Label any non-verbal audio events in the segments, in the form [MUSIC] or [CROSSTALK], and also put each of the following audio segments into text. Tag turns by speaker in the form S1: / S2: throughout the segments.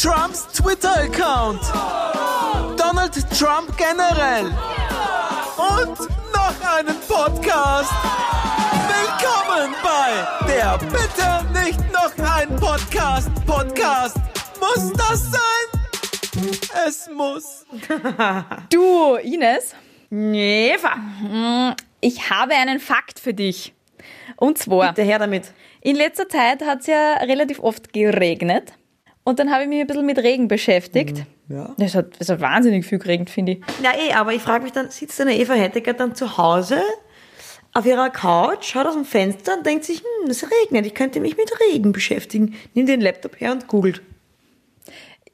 S1: Trumps Twitter-Account. Donald Trump generell. Und noch einen Podcast. Willkommen bei der Bitte nicht noch ein Podcast. Podcast. Muss das sein? Es muss. [LAUGHS]
S2: Du, Ines,
S3: Eva,
S2: ich habe einen Fakt für dich. Und zwar,
S3: bitte her damit.
S2: in letzter Zeit hat es ja relativ oft geregnet. Und dann habe ich mich ein bisschen mit Regen beschäftigt.
S3: Ja.
S2: Es hat, es hat wahnsinnig viel geregnet, finde ich.
S3: Ja, eh, aber ich frage mich dann, sitzt eine Eva Hettiger dann zu Hause auf ihrer Couch, schaut aus dem Fenster und denkt sich, hm, es regnet, ich könnte mich mit Regen beschäftigen. Nimmt den Laptop her und googelt.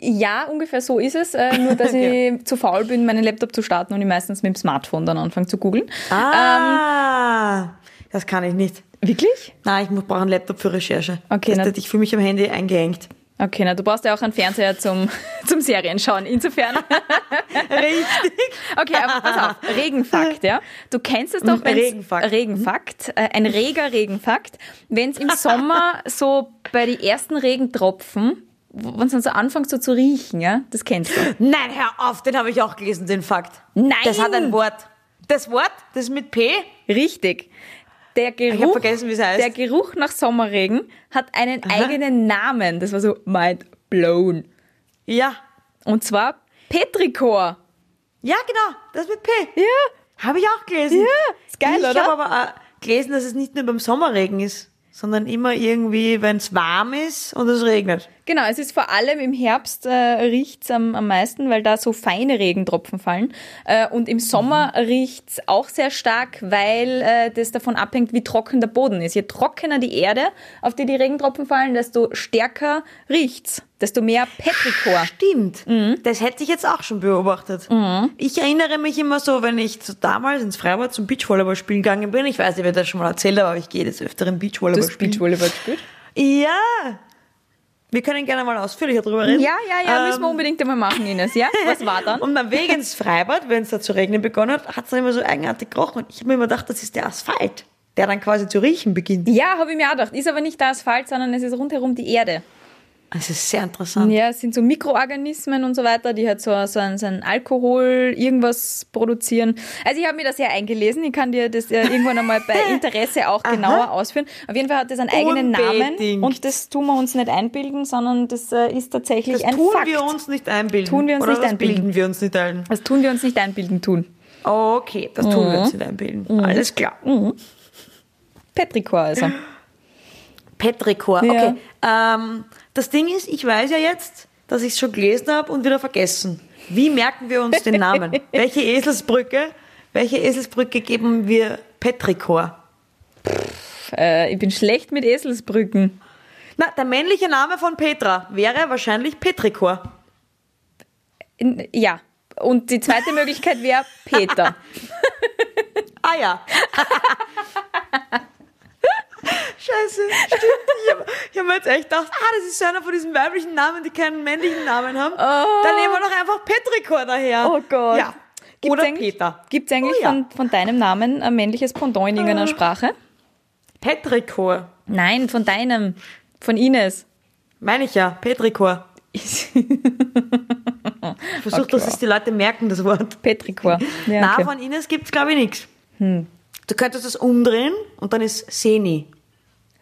S2: Ja, ungefähr so ist es. Äh, nur, dass
S3: Okay. [LAUGHS]
S2: ich zu faul bin, meinen Laptop zu starten und ich meistens mit dem Smartphone dann anfange zu googeln.
S3: Ah, das kann ich nicht.
S2: Wirklich?
S3: Nein, ich muss- brauche einen Laptop für Recherche.
S2: Okay,
S3: das,
S2: na-
S3: ich fühle mich am Handy eingehängt.
S2: Okay, na, du brauchst ja auch einen Fernseher zum, [LAUGHS] zum Serienschauen. Insofern.
S3: Richtig.
S2: Okay, aber pass auf. Regenfakt, ja. Du kennst es doch, wenn's,
S3: Regenfakt.
S2: Regenfakt. Äh, ein reger Regenfakt. Wenn es im Sommer [LAUGHS] so bei den ersten Regentropfen, wenn es dann so anfängt so zu riechen, ja, das kennst du.
S3: Nein, hör auf, den habe ich auch gelesen, den Fakt.
S2: Nein!
S3: Das hat ein Wort. Das Wort, das ist mit P.
S2: Richtig. Der Geruch,
S3: hab vergessen, wie es heißt.
S2: der Geruch nach Sommerregen hat einen eigenen Namen. Das war so mind blown.
S3: Ja.
S2: Und zwar Petrichor.
S3: Ja, genau, das mit P.
S2: Ja.
S3: Habe ich auch gelesen.
S2: Ja, ist geil,
S3: ich
S2: oder?
S3: habe aber auch gelesen, dass es nicht nur beim Sommerregen ist, sondern immer irgendwie, wenn es warm ist und es regnet.
S2: Genau, es ist vor allem im Herbst äh, riecht's am, am meisten, weil da so feine Regentropfen fallen. Äh, und im Sommer riecht's auch sehr stark, weil äh, das davon abhängt, wie trocken der Boden ist. Je trockener die Erde, auf die die Regentropfen fallen, desto stärker riecht's, desto mehr Petrichor.
S3: Stimmt.
S2: Mhm.
S3: Das hätte ich jetzt auch schon beobachtet. Ich erinnere mich immer so, wenn ich so damals ins Freibad zum Beachvolleyball spielen gegangen bin. Ich weiß nicht, wer das schon mal erzählt aber ich gehe des Öfteren Beachvolleyball spielen.
S2: Beachvolleyball gespielt.
S3: Ja. Wir können gerne mal ausführlicher drüber reden.
S2: Ja, ja, ja, müssen wir
S3: Ähm,
S2: unbedingt einmal machen, Ines. Ja, was war dann? [LAUGHS]
S3: Und am Weg ins Freibad, wenn es da zu regnen begonnen hat, hat es dann immer so eigenartig gerochen. Und ich habe mir immer gedacht, das ist der Asphalt, der dann quasi zu riechen beginnt.
S2: Ja, habe ich mir auch gedacht. Ist aber nicht der Asphalt, sondern es ist rundherum die Erde.
S3: Das ist sehr interessant.
S2: Ja, es sind so Mikroorganismen und so weiter, die halt so, so, ein, so ein Alkohol, irgendwas produzieren. Also ich habe mir das ja eingelesen, ich kann dir das äh, irgendwann einmal bei [LAUGHS] Interesse auch genauer ausführen. Auf jeden Fall hat das einen eigenen Namen
S3: Unbedingt.
S2: und das tun wir uns nicht einbilden, sondern das äh, ist tatsächlich
S3: Das
S2: ein
S3: tun
S2: Fakt.
S3: wir uns nicht einbilden.
S2: Tun wir uns
S3: Oder
S2: nicht
S3: das
S2: einbilden.
S3: bilden wir uns nicht ein.
S2: Das tun wir uns nicht einbilden tun.
S3: Okay, das tun
S2: Mhm.
S3: wir uns nicht einbilden. Alles klar.
S2: Petrichor also.
S3: Petrichor,
S2: Ja.
S3: okay. Ähm, das Ding ist, ich weiß ja jetzt, dass ich es schon gelesen habe und wieder vergessen. Wie merken wir uns den Namen? [LAUGHS] welche Eselsbrücke, welche Eselsbrücke geben wir Petrichor?
S2: Äh, ich bin schlecht mit Eselsbrücken.
S3: Na, der männliche Name von Petra wäre wahrscheinlich Petrichor.
S2: In, ja. Und die zweite Möglichkeit wäre [LAUGHS] Peter.
S3: Ah ja. [LAUGHS] Scheiße, stimmt. Ich habe hab mir jetzt echt gedacht, ah, das ist so einer von diesen weiblichen Namen, die keinen männlichen Namen haben. Dann nehmen wir doch einfach Petrichor daher.
S2: Oh Gott.
S3: Ja.
S2: Gibt's
S3: Oder Peter.
S2: Gibt es eigentlich
S3: Oh ja.
S2: von, von deinem Namen ein männliches Pendant in irgendeiner Sprache?
S3: Petrichor.
S2: Nein, von deinem. Von Ines.
S3: Meine ich ja, Petrichor. [LAUGHS] Ich versuche, dass es die Leute merken, das Wort.
S2: Petrichor. [LAUGHS] Ja,
S3: Na,
S2: okay.
S3: von Ines gibt es, glaube ich, nichts. Du könntest das umdrehen und dann ist Seni.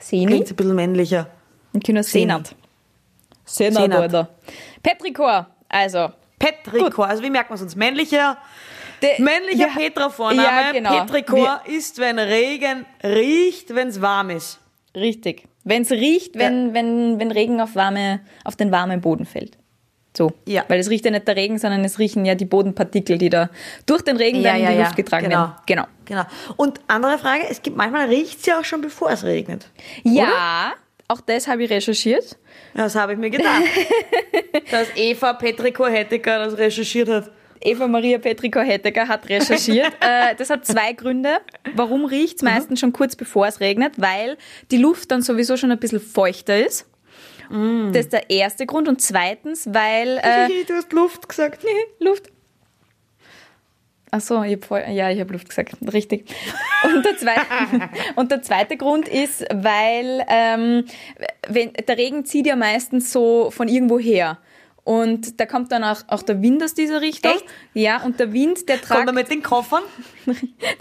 S2: Seni?
S3: Klingt ein bisschen männlicher.
S2: Und Kino Senat. Senat,
S3: Senat.
S2: Alter. Petrichor. Also.
S3: Petrichor. Also wie merkt man es uns? Männlicher,
S2: De-
S3: männlicher
S2: ja,
S3: Petra-Vorname.
S2: Ja, genau.
S3: Petrichor ist, wenn Regen riecht, wenn es warm ist.
S2: Richtig. Wenn es riecht, wenn, wenn, wenn Regen auf, warme, auf den warmen Boden fällt. So.
S3: Ja.
S2: Weil es riecht ja nicht der Regen, sondern es riechen ja die Bodenpartikel, die da durch den Regen dann in die Luft getragen
S3: genau.
S2: werden. Genau.
S3: genau. Und andere Frage, es gibt manchmal riecht es ja auch schon bevor es regnet.
S2: Ja, auch das habe ich recherchiert.
S3: Ja, Das habe ich mir gedacht. [LAUGHS] dass Eva Petrichor Hettiger das recherchiert hat.
S2: Eva Maria Petrichor Hettecker hat recherchiert. [LAUGHS] äh, das hat zwei Gründe. Warum riecht's meistens schon kurz bevor es regnet? Weil die Luft dann sowieso schon ein bisschen feuchter ist. Das ist der erste Grund. Und zweitens, weil [LAUGHS] äh,
S3: du hast Luft gesagt. [LAUGHS]
S2: Luft. Ach so, ich hab voll, ja, ich habe Luft gesagt, richtig. [LAUGHS] Und der, zweite, und der zweite Grund ist, weil ähm, wenn, der Regen zieht ja meistens so von irgendwo her. Und da kommt dann auch, auch der Wind aus dieser Richtung.
S3: Echt?
S2: Ja, und der Wind, der
S3: Kommt
S2: tragt,
S3: er mit den Koffern,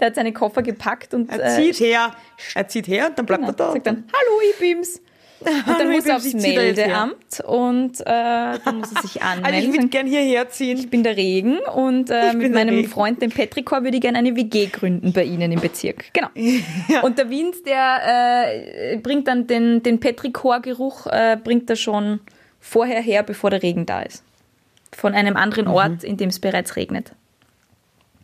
S2: der hat seine Koffer gepackt und
S3: er
S2: äh,
S3: zieht her, er zieht her und dann bleibt er da.
S2: sagt dann, hallo, ich bin's. [LAUGHS] Und dann muss
S3: ich
S2: er aufs. Meldeamt und äh, dann muss er sich [LAUGHS]
S3: Also ich
S2: anmelden.
S3: würde gern hierher ziehen.
S2: ich bin der Regen und äh, mit meinem
S3: Regen.
S2: Freund, dem Petrikor, würde ich gerne eine WG gründen bei Ihnen im Bezirk. Genau. [LAUGHS] Und der Wind, der äh, bringt dann den, den Petrikor-Geruch, äh, bringt er schon vorher her, bevor der Regen da ist. Von einem anderen
S3: Mhm.
S2: Ort, in dem es bereits regnet.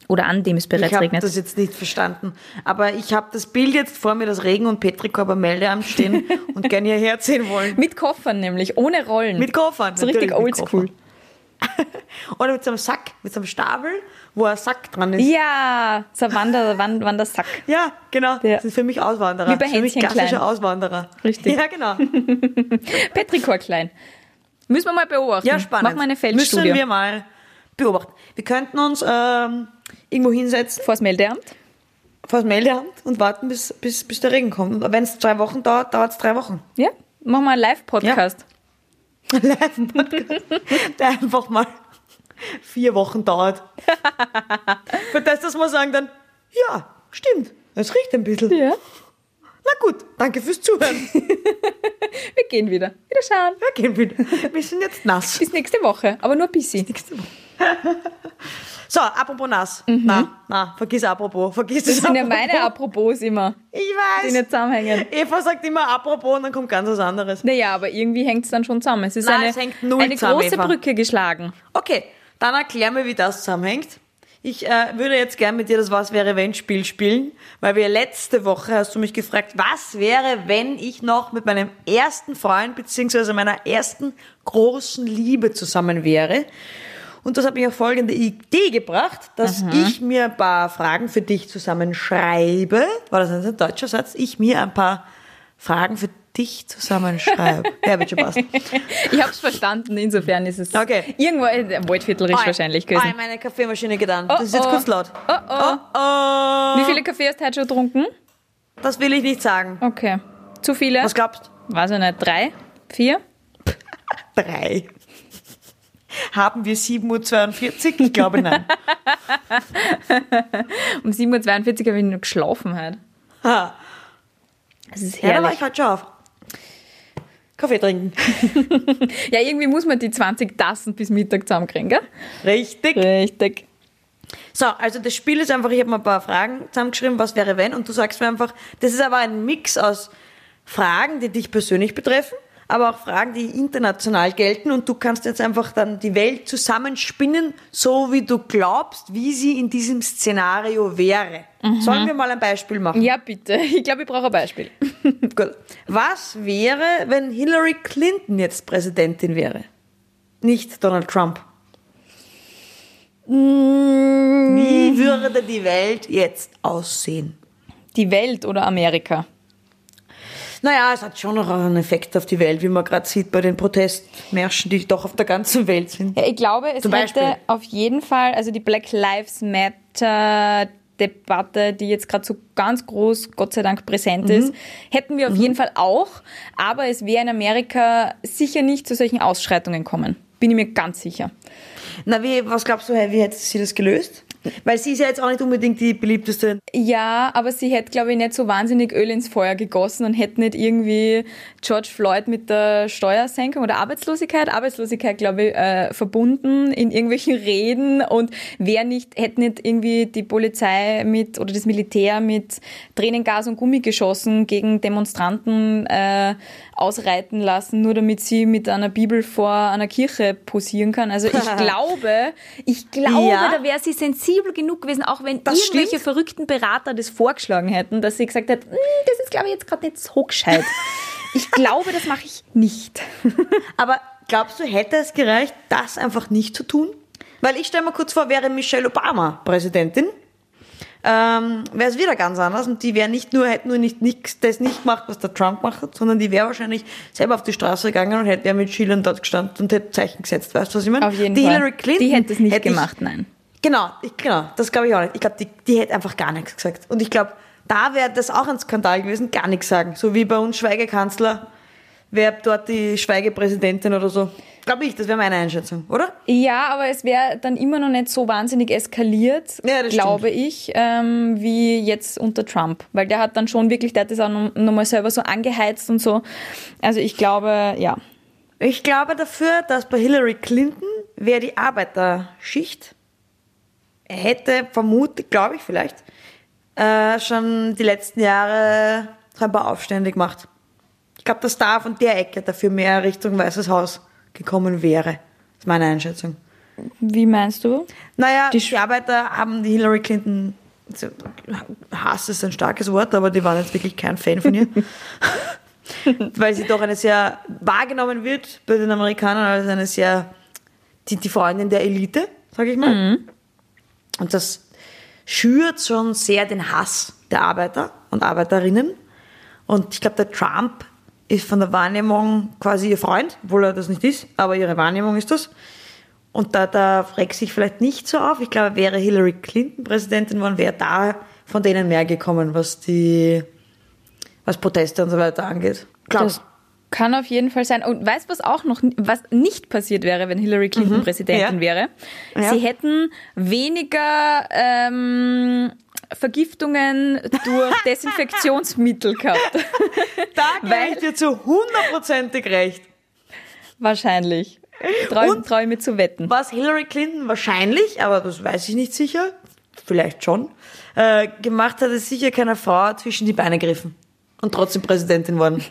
S2: Oder an dem es bereits
S3: Ich habe
S2: regnet.
S3: das jetzt nicht verstanden. Aber ich habe das Bild jetzt vor mir, dass Regen und Petrikor beim Meldeamt stehen [LAUGHS] und gern hierher ziehen wollen.
S2: Mit Koffern nämlich, ohne Rollen.
S3: Mit Koffern.
S2: So richtig oldschool. [LAUGHS]
S3: Oder mit so einem Sack, mit so einem Stapel, wo ein Sack dran ist.
S2: Ja, so ein Wander, Wand, Wandersack. [LAUGHS]
S3: Ja, genau.
S2: Ja.
S3: Das sind für mich Auswanderer.
S2: Wie bei
S3: für mich klassische
S2: Klein.
S3: Auswanderer.
S2: Richtig.
S3: Ja, genau.
S2: Petrikor klein. Müssen wir mal beobachten.
S3: Ja, spannend.
S2: Machen wir eine Feldstudie.
S3: Müssen wir mal beobachten. Wir könnten uns ähm, irgendwo hinsetzen,
S2: Vor das Meldeamt.
S3: vor das Meldeamt und warten, bis, bis, bis der Regen kommt. Und wenn es zwei Wochen dauert, dauert es drei Wochen.
S2: Ja, machen wir einen Live-Podcast. [LAUGHS]
S3: Live-Podcast, der einfach mal vier Wochen dauert. [LAUGHS] Für das, dass wir sagen dann, ja, stimmt, es riecht ein bisschen.
S2: Ja.
S3: Na gut, danke fürs Zuhören. [LAUGHS]
S2: Wir gehen wieder. Wieder schauen.
S3: Wir gehen wieder. Wir sind jetzt nass.
S2: Bis nächste Woche, aber nur ein bisschen. [LAUGHS]
S3: So, apropos nass. Na, na, vergiss apropos, vergiss das,
S2: Mhm. Das sind ja
S3: apropos.
S2: meine Apropos immer,
S3: Ich
S2: die
S3: weiß.
S2: nicht zusammenhängen.
S3: Eva sagt immer apropos und dann kommt ganz was anderes.
S2: Naja, aber irgendwie hängt es dann schon zusammen. Es ist
S3: Nein,
S2: eine,
S3: es hängt null
S2: eine
S3: zusammen,
S2: große
S3: Eva.
S2: Brücke geschlagen.
S3: Okay, dann erklär mir, wie das zusammenhängt. Ich äh, würde jetzt gern mit dir das Was wäre wenn Spiel spielen, weil wir letzte Woche hast du mich gefragt, was wäre, wenn ich noch mit meinem ersten Freund beziehungsweise meiner ersten großen Liebe zusammen wäre. Und das hat mich auf folgende Idee gebracht, dass ich mir ein paar Fragen für dich zusammenschreibe. War das ein deutscher Satz? Ich mir ein paar Fragen für dich zusammenschreibe. [LAUGHS] ja, wird schon passen.
S2: Ich habe es verstanden, insofern ist es
S3: Okay.
S2: irgendwo in Waldviertlerisch wahrscheinlich
S3: Oi,
S2: gewesen.
S3: meine Kaffeemaschine geht an. Das ist jetzt
S2: oh.
S3: kurz laut.
S2: Oh, oh.
S3: oh.
S2: Wie viele Kaffee hast du heute schon getrunken?
S3: Das will ich nicht sagen.
S2: Okay. Zu viele?
S3: Was glaubst
S2: Weiß ich nicht. Drei? Vier?
S3: du? [LAUGHS] Drei. Haben wir 7.42 Uhr? Ich glaube nein. [LAUGHS]
S2: Um 7.42 Uhr habe ich noch geschlafen heute.
S3: Ha.
S2: Das ist
S3: Ja, da war
S2: herrlich.
S3: ich heute schon auf. Kaffee trinken. [LAUGHS]
S2: Ja, irgendwie muss man die 20 Tassen bis Mittag zusammenkriegen, gell?
S3: Richtig.
S2: Richtig.
S3: So, also das Spiel ist einfach, ich habe mal ein paar Fragen zusammengeschrieben, was wäre wenn, und du sagst mir einfach, das ist aber ein Mix aus Fragen, die dich persönlich betreffen, aber auch Fragen, die international gelten, und du kannst jetzt einfach dann die Welt zusammenspinnen, so wie du glaubst, wie sie in diesem Szenario wäre. Sollen wir mal ein Beispiel machen?
S2: Ja, bitte. Ich glaube, ich brauche ein Beispiel. [LAUGHS]
S3: Gut. Was wäre, wenn Hillary Clinton jetzt Präsidentin wäre? Nicht Donald Trump. Wie würde die Welt jetzt aussehen?
S2: Die Welt oder Amerika?
S3: Naja, es hat schon noch einen Effekt auf die Welt, wie man gerade sieht bei den Protestmärschen, die doch auf der ganzen Welt sind.
S2: Ja, ich glaube, es
S3: Zum Beispiel.
S2: hätte auf jeden Fall, also die Black Lives Matter Debatte, die jetzt gerade so ganz groß, Gott sei Dank, präsent
S3: Mhm.
S2: ist, hätten wir auf jeden Fall auch, aber es wäre in Amerika sicher nicht zu solchen Ausschreitungen kommen. Bin ich mir ganz sicher.
S3: Na, wie, was glaubst du, wie hätte sie das gelöst? Weil sie ist ja jetzt auch nicht unbedingt die beliebteste.
S2: Ja, aber sie hätte, glaube ich, nicht so wahnsinnig Öl ins Feuer gegossen und hätte nicht irgendwie George Floyd mit der Steuersenkung oder Arbeitslosigkeit, Arbeitslosigkeit, glaube ich, äh, verbunden in irgendwelchen Reden und wer nicht, hätte nicht irgendwie die Polizei mit oder das Militär mit Tränengas und Gummigeschossen gegen Demonstranten äh, ausreiten lassen, nur damit sie mit einer Bibel vor einer Kirche posieren kann. Also ich [LAUGHS] glaube, ich glaube,
S3: Ja.
S2: da wäre sie sensibel genug gewesen, auch wenn
S3: Das
S2: irgendwelche
S3: stimmt.
S2: verrückten Berater das vorgeschlagen hätten, dass sie gesagt hat, "Mm, das ist, glaube ich, jetzt gerade nicht so gescheit. [LAUGHS] Ich glaube, das mache ich nicht. [LAUGHS]
S3: Aber glaubst du, hätte es gereicht, das einfach nicht zu tun? Weil ich stelle mir kurz vor, wäre Michelle Obama Präsidentin, ähm, wäre es wieder ganz anders und die wäre nicht nur, hätte nur nicht nix, das nicht gemacht, was der Trump macht, sondern die wäre wahrscheinlich selber auf die Straße gegangen und hätte ja mit Schildern dort gestanden und hätte Zeichen gesetzt. Weißt du, was ich meine?
S2: Auf jeden
S3: die
S2: Fall.
S3: Hillary Clinton
S2: die hätte es nicht
S3: ich-
S2: gemacht, nein.
S3: Genau, ich, genau, das glaube ich auch nicht. Ich glaube, die, die hätte einfach gar nichts gesagt. Und ich glaube, da wäre das auch ein Skandal gewesen, gar nichts sagen. So wie bei uns Schweigekanzler, wäre dort die Schweigepräsidentin oder so. Glaube ich, das wäre meine Einschätzung, oder?
S2: Ja, aber es wäre dann immer noch nicht so wahnsinnig eskaliert,
S3: Ja,
S2: glaube ich, ähm, wie jetzt unter Trump. Weil der hat dann schon wirklich, der hat das auch noch- nochmal selber so angeheizt und so. Also ich glaube, ja.
S3: Ich glaube dafür, dass bei Hillary Clinton wäre die Arbeiterschicht hätte vermutet, glaube ich vielleicht, äh, schon die letzten Jahre ein paar Aufstände gemacht. Ich glaube, dass da von der Ecke dafür mehr Richtung Weißes Haus gekommen wäre. Das ist meine Einschätzung.
S2: Wie meinst du?
S3: Naja,
S2: Die
S3: die, Arbeiter haben die Hillary Clinton, Hass ist ein starkes Wort, aber die waren jetzt wirklich kein Fan von ihr. [LAUGHS] Weil sie doch eine sehr, wahrgenommen wird bei den Amerikanern als eine sehr, die, die Freundin der Elite, sage ich mal. Und das schürt schon sehr den Hass der Arbeiter und Arbeiterinnen. Und ich glaube, der Trump ist von der Wahrnehmung quasi ihr Freund, obwohl er das nicht ist, aber ihre Wahrnehmung ist das. Und da, da regt sich vielleicht nicht so auf. Ich glaube, wäre Hillary Clinton Präsidentin geworden, wäre da von denen mehr gekommen, was die, was Proteste und so weiter angeht. Glaub.
S2: Das kann auf jeden Fall sein. Und weißt du, was auch noch, was nicht passiert wäre, wenn Hillary Clinton Präsidentin
S3: Ja.
S2: wäre?
S3: Ja.
S2: Sie hätten weniger ähm, Vergiftungen durch [LAUGHS] Desinfektionsmittel gehabt.
S3: da gebe ich dir zu hundertprozentig recht.
S2: Wahrscheinlich. Traue
S3: Und-
S2: trau ich mir zu wetten.
S3: Was Hillary Clinton wahrscheinlich, aber das weiß ich nicht sicher, vielleicht schon, äh, gemacht hat, ist sicher keiner Frau zwischen die Beine gegriffen und trotzdem Präsidentin worden.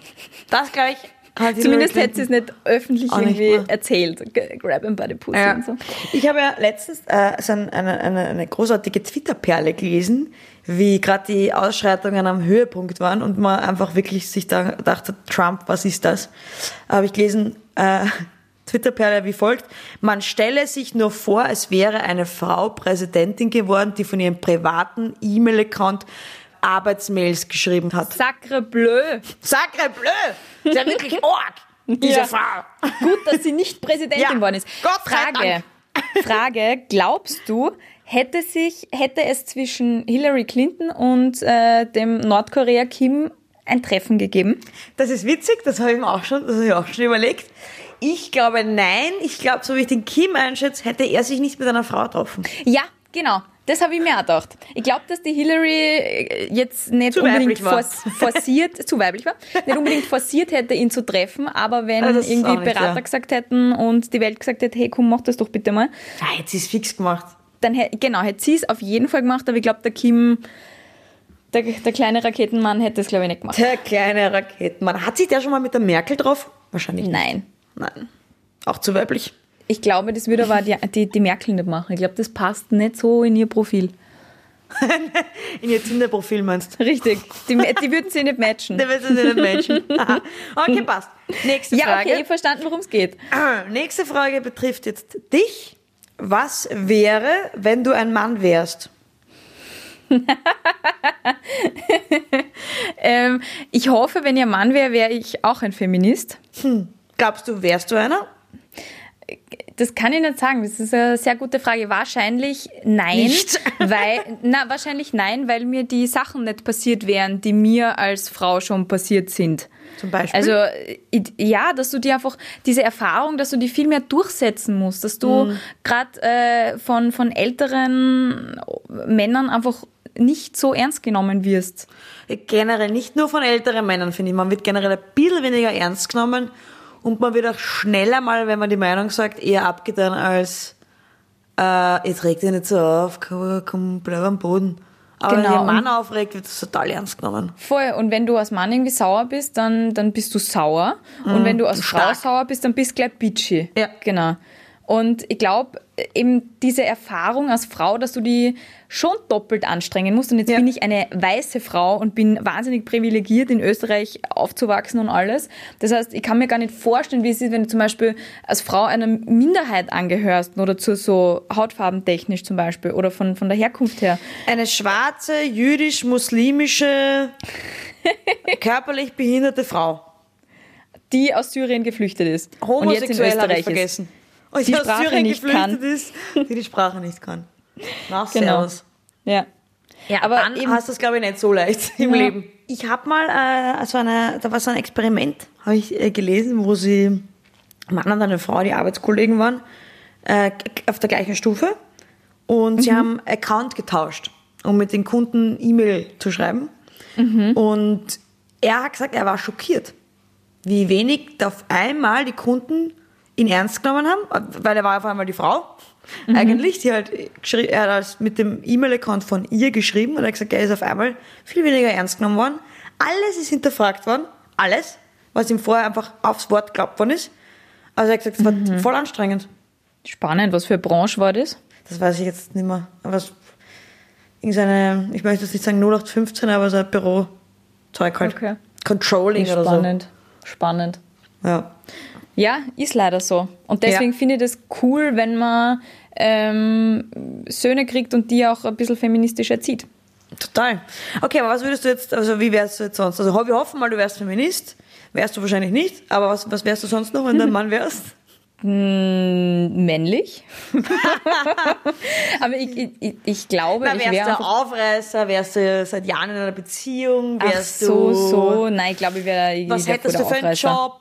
S3: Das gleich hat Hillary
S2: Zumindest hätte sie es nicht öffentlich
S3: Auch nicht
S2: irgendwie
S3: mehr.
S2: erzählt. Grab him by the pussy
S3: Ja.
S2: und so.
S3: Ich habe ja letztens äh, so ein- eine, eine, eine großartige Twitter-Perle gelesen, wie gerade die Ausschreitungen am Höhepunkt waren und man einfach wirklich sich da dachte, Trump, was ist das? Habe ich gelesen, äh, [LAUGHS] Twitter-Perle wie folgt. Man stelle sich nur vor, es wäre eine Frau Präsidentin geworden, die von ihrem privaten E-Mail-Account Arbeitsmails geschrieben hat.
S2: Sacre bleu.
S3: Sacre bleu! Ist ja wirklich [LAUGHS] arg, diese
S2: Ja.
S3: Frau.
S2: Gut, dass sie nicht Präsidentin
S3: Ja,
S2: geworden ist.
S3: Gott sei
S2: Frage, Frage, glaubst du, hätte sich, hätte es zwischen Hillary Clinton und äh, dem Nordkorea Kim ein Treffen gegeben?
S3: Das ist witzig, das habe ich mir auch schon, das habe ich auch schon überlegt. Ich glaube nein. Ich glaube, so wie ich den Kim einschätze, hätte er sich nicht mit einer Frau getroffen.
S2: Ja, genau. Das habe ich mir auch gedacht. Ich glaube, dass die Hillary äh, jetzt nicht
S3: Zu
S2: unbedingt forciert, [LAUGHS] zu weiblich war, nicht unbedingt forciert hätte, ihn zu treffen, aber wenn
S3: Ah, ist
S2: irgendwie Berater
S3: ja.
S2: gesagt hätten und die Welt gesagt hätte, hey, komm, mach das doch bitte mal,
S3: Ja, jetzt ist fix gemacht.
S2: dann genau, hätte sie es auf jeden Fall gemacht, aber ich glaube, der Kim, der, der kleine Raketenmann hätte es, glaube ich, nicht gemacht.
S3: Der kleine Raketenmann. Hat sich der schon mal mit der Merkel drauf? Wahrscheinlich nicht.
S2: Nein.
S3: Nein. Auch zu weiblich.
S2: Ich glaube, das würde aber die, die, die Merkel nicht machen. Ich glaube, das passt nicht so in ihr Profil. [LAUGHS]
S3: In ihr Tinder-Profil meinst du?
S2: Richtig. Die, die würden sie nicht matchen.
S3: Der wird es nicht Menschen. [LAUGHS] Aha. okay, passt. Nächste
S2: Ja,
S3: Frage.
S2: okay, ich verstanden, worum es geht. [CLEARS THROAT]
S3: Nächste Frage betrifft jetzt dich. Was wäre, wenn du ein Mann wärst? [LAUGHS]
S2: Ähm, ich hoffe, wenn ihr Mann wäre, wäre ich auch ein Feminist.
S3: Glaubst du, wärst du einer?
S2: Das kann ich nicht sagen. Das ist eine sehr gute Frage. Wahrscheinlich nein,
S3: Nicht. [LAUGHS]
S2: weil na wahrscheinlich nein, weil mir die Sachen nicht passiert wären, die mir als Frau schon passiert sind.
S3: Zum Beispiel?
S2: Also ja, dass du dir einfach diese Erfahrung, dass du die viel mehr durchsetzen musst, dass du
S3: Mhm.
S2: gerade äh, von von älteren Männern einfach nicht so ernst genommen wirst.
S3: generell nicht nur von älteren Männern, finde ich. Man wird generell ein bisschen weniger ernst genommen und man wird auch schneller mal, wenn man die Meinung sagt, eher abgetan als äh, jetzt regt dich nicht so auf, komm, komm bleib am Boden. Aber wenn
S2: Genau,
S3: sich ein Mann aufregt, wird das total ernst genommen.
S2: Voll. Und wenn du als Mann irgendwie sauer bist, dann, dann bist du sauer. Und wenn du als Frau
S3: Mhm.
S2: sauer bist, dann bist du gleich bitchy.
S3: Ja.
S2: Genau. Und ich glaube, eben diese Erfahrung als Frau, dass du die schon doppelt anstrengen musst. Und jetzt
S3: Ja.
S2: bin ich eine weiße Frau und bin wahnsinnig privilegiert, in Österreich aufzuwachsen und alles. Das heißt, ich kann mir gar nicht vorstellen, wie es ist, wenn du zum Beispiel als Frau einer Minderheit angehörst oder zu so hautfarbentechnisch zum Beispiel oder von, von der Herkunft her.
S3: Eine schwarze, jüdisch-muslimische, [LAUGHS] körperlich behinderte Frau.
S2: die aus Syrien geflüchtet ist und jetzt in
S3: Homosexuell
S2: Österreich ist.
S3: vergessen. Und
S2: Die
S3: aus
S2: Sprache
S3: Syrien
S2: nicht
S3: geflüchtet
S2: kann.
S3: ist, die die Sprache nicht kann. Na,
S2: Genau.
S3: servus.
S2: Ja.
S3: Ja,
S2: aber
S3: dann
S2: eben-
S3: hast du es, glaube ich, nicht so leicht im
S2: Ja.
S3: Leben. Ich habe mal, äh, so eine, da war so ein Experiment, habe ich äh, gelesen, wo sie Mann und eine Frau, die Arbeitskollegen waren, äh, auf der gleichen Stufe. Und sie haben Account getauscht, um mit den Kunden E-Mail zu schreiben. Und er hat gesagt, er war schockiert, wie wenig auf einmal die Kunden ihn ernst genommen haben, weil er war auf einmal die Frau. Eigentlich, die halt er hat als mit dem E-Mail-Account von ihr geschrieben und er hat gesagt, er ist auf einmal viel weniger ernst genommen worden. Alles ist hinterfragt worden, alles, was ihm vorher einfach aufs Wort geglaubt worden ist. Also er hat gesagt, es war voll anstrengend.
S2: Spannend, was für eine Branche war das?
S3: Das weiß ich jetzt nicht mehr. Aber es, irgendeine, ich möchte jetzt nicht sagen 0815, aber so ein Bürozeug halt.
S2: Okay.
S3: Controlling oder so.
S2: Spannend.
S3: Ja.
S2: Ja, ist leider so. Und deswegen
S3: Ja.
S2: finde ich das cool, wenn man ähm, Söhne kriegt und die auch ein bisschen feministisch erzieht.
S3: Total. Okay, aber was würdest du jetzt, also wie wärst du jetzt sonst? Also wir hoffen mal, du wärst Feminist. Wärst du wahrscheinlich nicht, aber was, was wärst du sonst noch, wenn du ein Mann wärst?
S2: Männlich. [LAUGHS] Aber ich, ich- ich, ich glaube,
S3: Na,
S2: ich
S3: wärst
S2: wäre
S3: du Aufreißer, wärst du seit Jahren in einer Beziehung,
S2: Ach
S3: wärst
S2: so,
S3: du...
S2: so. Nein, ich glaube, ich wäre ich
S3: Was hättest du für einen
S2: Aufreißer.
S3: Job?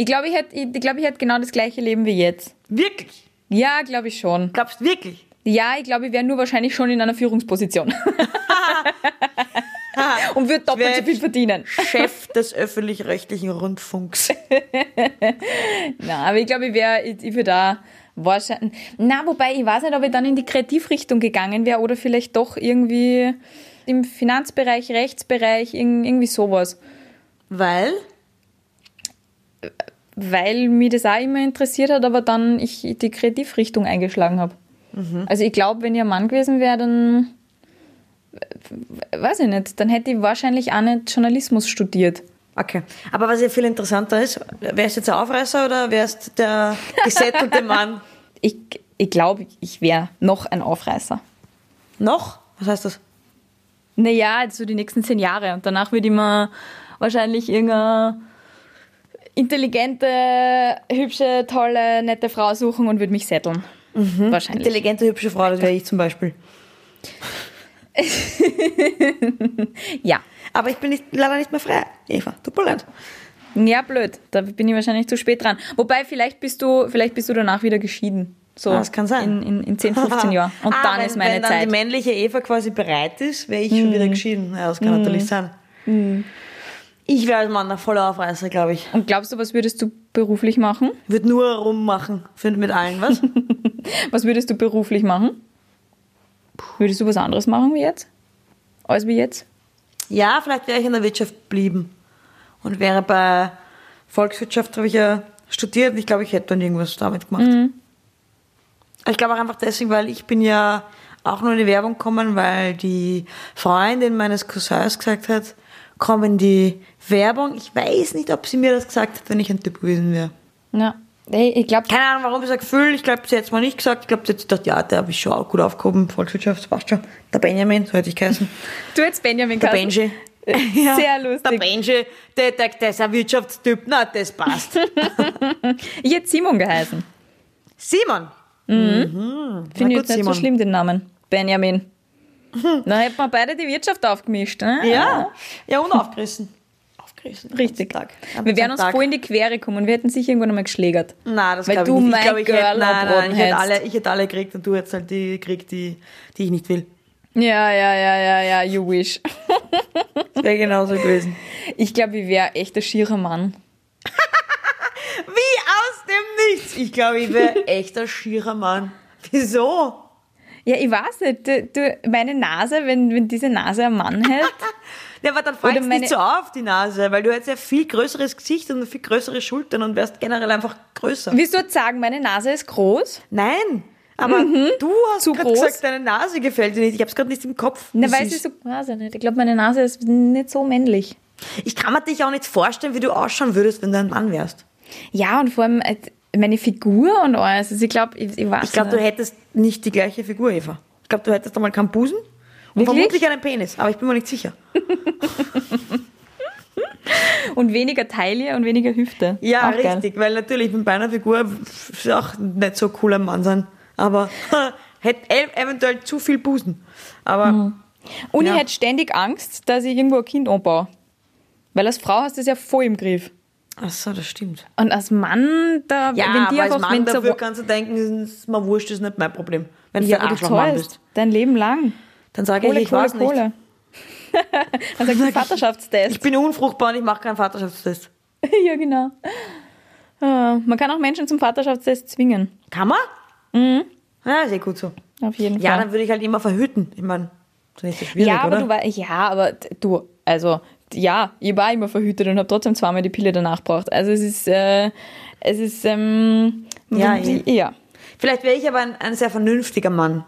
S2: Ich glaube, ich hätte ich, glaube, ich hätte genau das gleiche Leben wie jetzt.
S3: Wirklich?
S2: Ja, glaube ich schon.
S3: Glaubst du wirklich?
S2: Ja, ich glaube, ich wäre nur wahrscheinlich schon in einer Führungsposition. [LAUGHS] Und würde doppelt so viel verdienen.
S3: Chef des öffentlich-rechtlichen Rundfunks. [LAUGHS]
S2: Na, aber ich glaube, ich wäre, ich, ich würde da wahrscheinlich, na, wobei, ich weiß nicht, ob ich dann in die Kreativrichtung gegangen wäre oder vielleicht doch irgendwie im Finanzbereich, Rechtsbereich, irg- irgendwie sowas.
S3: Weil?
S2: Weil mich das auch immer interessiert hat, aber dann ich die Kreativrichtung eingeschlagen habe. Also ich glaube, wenn ich ein Mann gewesen wäre, dann weiß ich nicht, dann hätte ich wahrscheinlich auch nicht Journalismus studiert.
S3: Okay. Aber was ja viel interessanter ist, wärst du jetzt ein Aufreißer oder wärst der gesättelte Mann? [LAUGHS]
S2: Ich, ich glaube, ich wäre noch ein Aufreißer.
S3: Noch? Was heißt das?
S2: Naja, so die nächsten zehn Jahre. Und danach würde ich mir wahrscheinlich irgendeine intelligente, hübsche, tolle, nette Frau suchen und würde mich setteln. Wahrscheinlich.
S3: Intelligente, hübsche Frau, das wäre ich zum Beispiel. [LAUGHS]
S2: Ja.
S3: Aber ich bin nicht, leider nicht mehr frei, Eva. Tut mir leid.
S2: Ja, blöd. Da bin ich wahrscheinlich zu spät dran. Wobei, vielleicht bist du, vielleicht bist du danach wieder geschieden. So
S3: Ah, das kann sein.
S2: In, in, in 10, 15 [LAUGHS] Jahren. Und
S3: Ah,
S2: dann
S3: wenn,
S2: ist meine
S3: wenn dann
S2: Zeit.
S3: die männliche Eva quasi bereit ist, wäre ich schon wieder geschieden. Ja, das kann natürlich sein. Ich wäre als Mann ein voller Aufreißer, glaube ich.
S2: Und glaubst du, was würdest du beruflich machen?
S3: Würde nur rummachen, find mit allen, was? [LAUGHS]
S2: Was würdest du beruflich machen? Würdest du was anderes machen wie jetzt? Als wie jetzt?
S3: ja, vielleicht wäre ich in der Wirtschaft blieben. Und wäre bei Volkswirtschaft, habe ich ja studiert und ich glaube, ich hätte dann irgendwas damit gemacht. Ich glaube auch einfach deswegen, weil ich bin ja auch nur in die Werbung gekommen, weil die Freundin meines Cousins gesagt hat, komm in die Werbung. Ich weiß nicht, ob sie mir das gesagt hat, wenn ich ein Typ gewesen wäre.
S2: Ja. Hey, ich glaube,
S3: Keine Ahnung, warum ich sage Gefühl. Ich glaube, sie hat es mal nicht gesagt. Ich glaube, sie hat gedacht, ja, der habe ich schon auch gut aufgehoben. Volkswirtschaft, passt schon. Der Benjamin, so hätte ich geheißen. [LAUGHS]
S2: du hättest Benjamin
S3: Der. Benji. [LAUGHS]
S2: Sehr
S3: Der
S2: lustig.
S3: Benji, der, der, der ist ein Wirtschaftstyp. Na, das passt. [LAUGHS]
S2: Ich hätte Simon geheißen.
S3: Simon.
S2: Finde ich jetzt nicht
S3: Simon.
S2: so schlimm, den Namen. Benjamin. Dann hätten wir beide die Wirtschaft aufgemischt. Ne?
S3: Ja, ja, und aufgerissen. [LAUGHS] Aufgerissen.
S2: Richtig.
S3: Tag.
S2: Wir wären uns
S3: Tag.
S2: voll in die Quere gekommen. Wir hätten sich irgendwann einmal geschlägert.
S3: Nein, das
S2: Weil
S3: glaube
S2: du
S3: ich nicht.
S2: mein
S3: ich glaube, ich
S2: Girl
S3: hätte, nein, nein, ich hätte, alle, ich hätte alle gekriegt und du hättest halt die gekriegt, die, die ich nicht will.
S2: Ja, ja, ja, ja, ja, you wish. [LAUGHS]
S3: Das wäre genauso gewesen.
S2: Ich glaube, ich wäre echt ein schierer Mann. [LAUGHS]
S3: Wie aus dem Nichts. Ich glaube, ich wäre echt ein schierer Mann. Wieso?
S2: Ja, ich weiß nicht. Du, du, meine Nase, wenn, wenn diese Nase ein Mann hält. [LAUGHS]
S3: Ja, aber dann fällt es
S2: meine-
S3: nicht so auf, die Nase, weil du hättest ja viel größeres Gesicht und viel größere Schultern und wärst generell einfach größer.
S2: Willst du jetzt sagen, meine Nase ist groß?
S3: Nein, aber du hast
S2: Zu
S3: gerade gesagt, deine Nase gefällt dir nicht. Ich habe es gerade nicht im Kopf.
S2: Na, weil sie so, ich nicht. Ich glaube, meine Nase ist nicht so männlich.
S3: Ich kann mir dich auch nicht vorstellen, wie du ausschauen würdest, wenn du ein Mann wärst.
S2: Ja, und vor allem äh, meine Figur und alles. Also ich glaube, ich, ich weiß
S3: Ich glaube, du hättest nicht die gleiche Figur, Eva. Ich glaube, du hättest einmal keinen Busen und
S2: Wirklich?
S3: vermutlich einen Penis, aber ich bin mir nicht sicher. [LAUGHS]
S2: Und weniger Taille und weniger Hüfte.
S3: Ja,
S2: Auch geil.
S3: richtig, weil natürlich mit meiner Figur ist auch nicht so cool ein Mann sein, aber [LAUGHS] hätte ev- eventuell zu viel Busen. Aber
S2: Und
S3: Ja.
S2: ich hätte ständig Angst, dass ich irgendwo ein Kind anbaue. Weil als Frau hast du es ja voll im Griff.
S3: Ach so, das stimmt.
S2: Und als Mann, da,
S3: Ja,
S2: wenn die
S3: aber als Mann dafür
S2: so,
S3: kannst du denken, ist mir wurscht, ist nicht mein Problem. Wenn du
S2: ja,
S3: ein
S2: du
S3: Arschlochmann
S2: zahlst
S3: bist,
S2: dein Leben lang.
S3: dann sage ich,
S2: Kohle,
S3: ich
S2: Kohle,
S3: weiß nicht.
S2: Kohle. [LAUGHS] Dann sagst du Vaterschaftstest.
S3: Ich bin unfruchtbar und ich mache keinen Vaterschaftstest. [LAUGHS]
S2: ja, genau. Ah, Man kann auch Menschen zum Vaterschaftstest zwingen.
S3: Kann man? Mhm. Ja, ist eh gut so.
S2: Auf jeden
S3: Ja,
S2: Fall.
S3: dann würde ich halt immer verhüten. Ich meine, das ist ja schwierig,
S2: ja, aber
S3: oder?
S2: du ja, aber du, also ja, ich war immer verhütet und habe trotzdem zweimal die Pille danach gebraucht. Also es ist, äh, es ist, ähm,
S3: Ja,
S2: wie- ja.
S3: Vielleicht wäre ich aber ein, ein sehr vernünftiger Mann.